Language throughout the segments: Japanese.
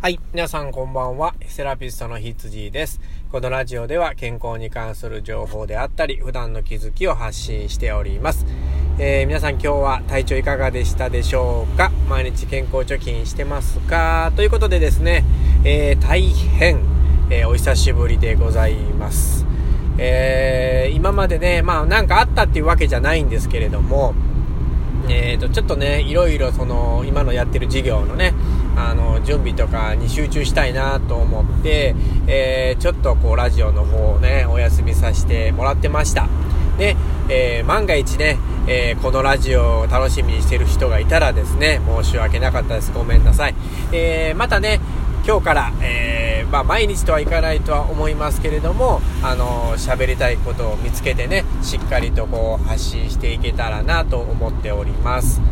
はい。皆さんこんばんは。セラピストのひつじです。このラジオでは健康に関する情報であったり、普段の気づきを発信しております。えー、皆さん今日は体調いかがでしたでしょうか？毎日健康貯金してますか？ということでですね、えー、大変、えー、お久しぶりでございます。え今までね、まあなんかあったっていうわけじゃないんですけれども、えーと、ちょっとね、いろいろその、今のやってる事業のね、あの、準備とかに集中したいなと思って、えー、ちょっとこう、ラジオの方をね、お休みさせてもらってました。で、えー、万が一ね、えー、このラジオを楽しみにしてる人がいたらですね、申し訳なかったです。ごめんなさい。えまたね、今日から、えー、まあ、毎日とはいかないとは思いますけれども、あの喋りたいことを見つけてね、しっかりとこう発信していけたらなと思っております。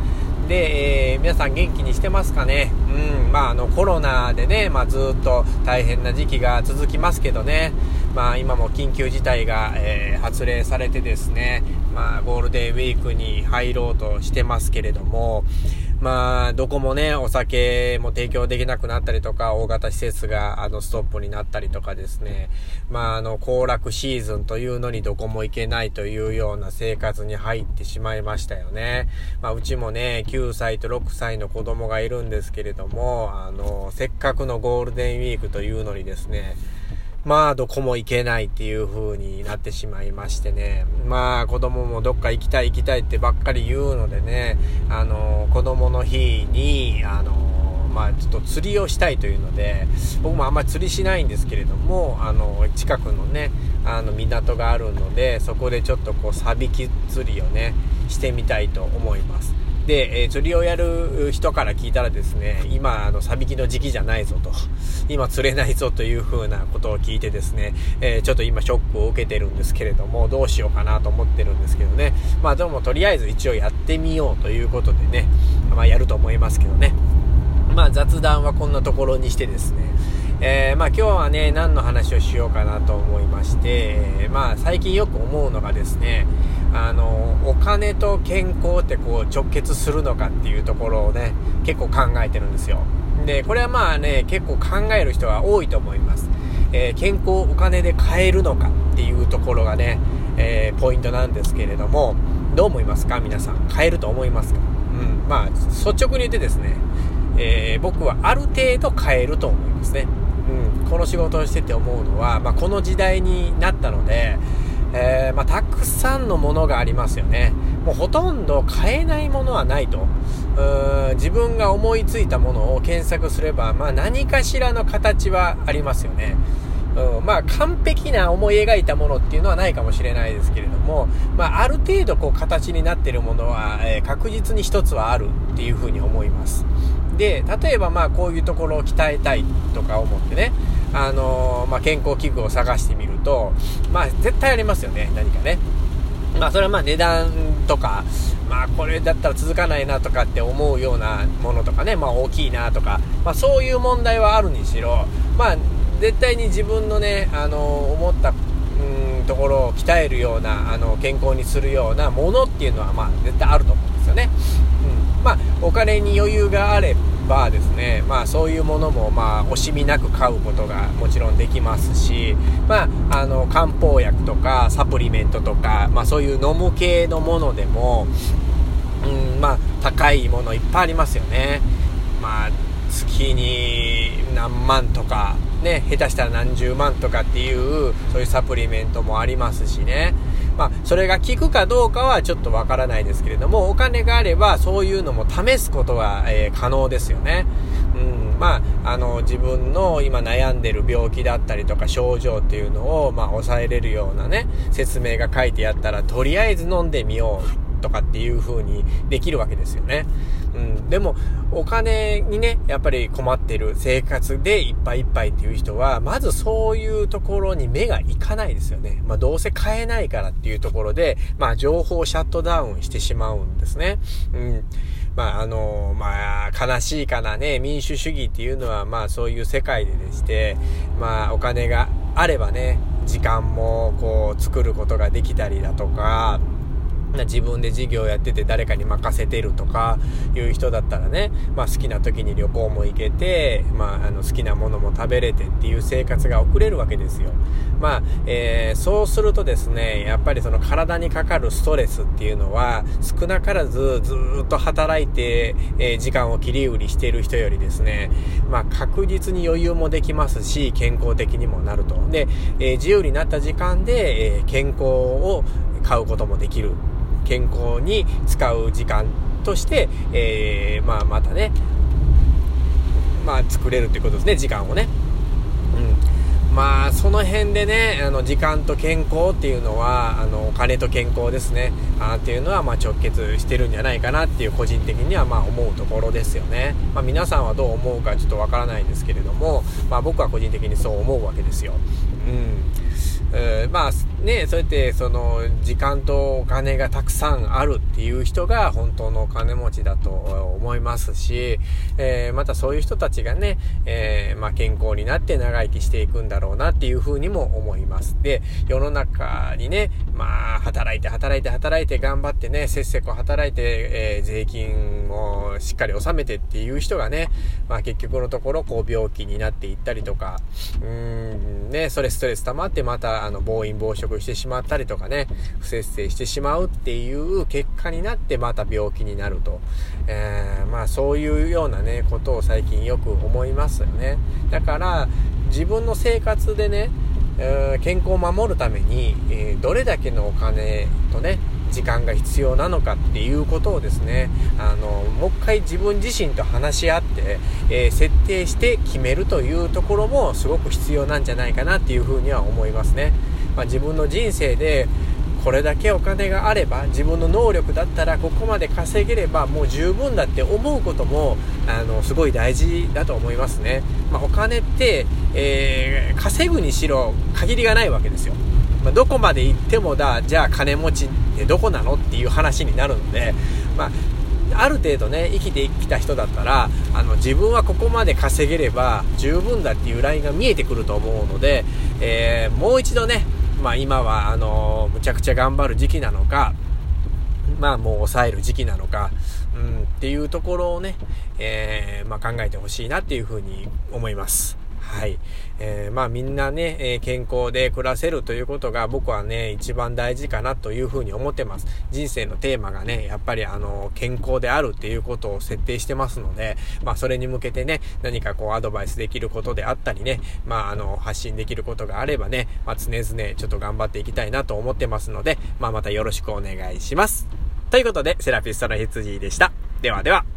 で、えー、皆さん元気にしてますかね？うん、まあ、あの、コロナでね、まあ、ずっと大変な時期が続きますけどね、まあ、今も緊急事態が、えー、発令されてですね、まあ、ゴールデンウィークに入ろうとしてますけれども、まあ、どこもね、お酒も提供できなくなったりとか、大型施設が、あの、ストップになったりとかですね、まあ、あの、行楽シーズンというのにどこも行けないというような生活に入ってしまいましたよね。まあ、うちもね、9歳と6歳の子供がいるんですけれども、あの、せっかくのゴールデンウィークというのにですね、まあ、どこも行けないっていう風になってしまいましてね。まあ、子供もどっか行きたい行きたいってばっかり言うのでね、あの、子供の日に、あの、まあ、ちょっと釣りをしたいというので、僕もあんまり釣りしないんですけれども、あの、近くのね、あの、港があるので、そこでちょっとこう、サビキ釣りをね、してみたいと思います。で、え、釣りをやる人から聞いたらですね、今、あの、サビキの時期じゃないぞと、今釣れないぞという風なことを聞いてですね、えー、ちょっと今ショックを受けてるんですけれども、どうしようかなと思ってるんですけどね。まあでもとりあえず一応やってみようということでね、まあやると思いますけどね。まあ雑談はこんなところにしてですね、えー、まあ今日はね、何の話をしようかなと思いまして、まあ最近よく思うのがですね、あの、お金と健康ってこう直結するのかっていうところをね、結構考えてるんですよ。で、これはまあね、結構考える人は多いと思います。えー、健康お金で買えるのかっていうところがね、えー、ポイントなんですけれども、どう思いますか？皆さん。買えると思いますか？うん。まあ、率直に言ってですね、えー、僕はある程度買えると思いますね。うん。この仕事をしてて思うのは、まあ、この時代になったので、えー、まあ、たくさんのものがありますよね。もうほとんど買えないものはないと。う自分が思いついたものを検索すれば、まあ、何かしらの形はありますよね。うん、まあ完璧な思い描いたものっていうのはないかもしれないですけれども、まあある程度こう形になってるものは、えー、確実に一つはあるっていうふうに思います。で、例えばまあこういうところを鍛えたいとか思ってね、あのー、まあ健康器具を探してみると、まあ絶対ありますよね、何かね。まあそれはまあ値段とか、まあこれだったら続かないなとかって思うようなものとかね、まあ大きいなとか、まあそういう問題はあるにしろ、まあ絶対に自分のね、あの思ったうんところを鍛えるような、あの健康にするようなものっていうのはまあ絶対あると思うんですよね。まあお金に余裕があればですね、まあそういうものもまあ惜しみなく買うことがもちろんできますし、まああの漢方薬とかサプリメントとか、まあそういう飲む系のものでも、うん、まあ高いものいっぱいありますよね。まあ月に何万とか、ね、下手したら何十万とかっていう、そういうサプリメントもありますしね。まあ、それが効くかどうかはちょっとわからないですけれども、お金があればそういうのも試すことは、えー、可能ですよね。うん、まあ、あの、自分の今悩んでる病気だったりとか症状っていうのを、まあ、抑えれるようなね、説明が書いてあったら、とりあえず飲んでみようとかっていう風にできるわけですよね。うん。でも、お金にね、やっぱり困ってる生活でいっぱいいっぱいっていう人は、まずそういうところに目がいかないですよね。まあどうせ買えないからっていうところで、まあ情報をシャットダウンしてしまうんですね。うん。まああの、まあ悲しいかなね、民主主義っていうのはまあそういう世界ででして、まあお金があればね、時間もこう作ることができたりだとか、自分で事業やってて誰かに任せてるとかいう人だったらね、まあ好きな時に旅行も行けて、まああの好きなものも食べれてっていう生活が送れるわけですよ。まあ、えー、そうするとですね、やっぱりその体にかかるストレスっていうのは少なからずずっと働いて、えー、時間を切り売りしている人よりですね、まあ確実に余裕もできますし、健康的にもなると。で、えー、自由になった時間で、え健康を買うこともできる。健康に使う時間として、えー、まあ、またね、まあ、作れるということですね、時間をね。うん。まあ、その辺でね、あの、時間と健康っていうのは、あの、お金と健康ですね、あっていうのは、まあ、直結してるんじゃないかなっていう、個人的には、まあ、思うところですよね。まあ、皆さんはどう思うかちょっとわからないですけれども、まあ、僕は個人的にそう思うわけですよ。うん。えー、まあね、そうやってその時間とお金がたくさんあるっていう人が本当のお金持ちだと思いますし、えー、またそういう人たちがね、えー、まあ健康になって長生きしていくんだろうなっていうふうにも思います。で、世の中にね、まあ働いて働いて働いて頑張ってね、せっせこ働いて、え税金をしっかり納めてっていう人がね、まあ結局のところこう病気になっていったりとか、うーん、ね、それストレス溜まってまたあの、暴飲暴食してしまったりとかね、不節制してしまうっていう結果になってまた病気になると。えー、まあそういうようなね、ことを最近よく思いますよね。だから、自分の生活でね、えー、健康を守るために、え、どれだけのお金とね、時間が必要なのかっていうことをですね、あの、もう一回自分自身と話し合って、えー、設定して決めるというところもすごく必要なんじゃないかなっていうふうには思いますね。まあ、自分の人生でこれだけお金があれば自分の能力だったらここまで稼げればもう十分だって思うこともあのすごい大事だと思いますね、まあ、お金って、えー、稼ぐにしろ限りがないわけですよまあ、どこまで行ってもだ、じゃあ金持ちどこなの？っていう話になるので、まあ、ある程度ね、生きてきた人だったら、あの、自分はここまで稼げれば十分だっていうラインが見えてくると思うので、えー、もう一度ね、まあ今は、あのむちゃくちゃ頑張る時期なのか、まあもう抑える時期なのか、うん、っていうところをね、えー、まあ考えてほしいなっていうふうに思います。はい。えー、まあみんなね、え、健康で暮らせるということが僕はね、一番大事かなというふうに思ってます。人生のテーマがね、やっぱりあの、健康であるっていうことを設定してますので、まあそれに向けてね、何かこうアドバイスできることであったりね、まああの、発信できることがあればね、まあ常々ちょっと頑張っていきたいなと思ってますので、まあまたよろしくお願いします。ということで、セラピストの羊でした。ではでは。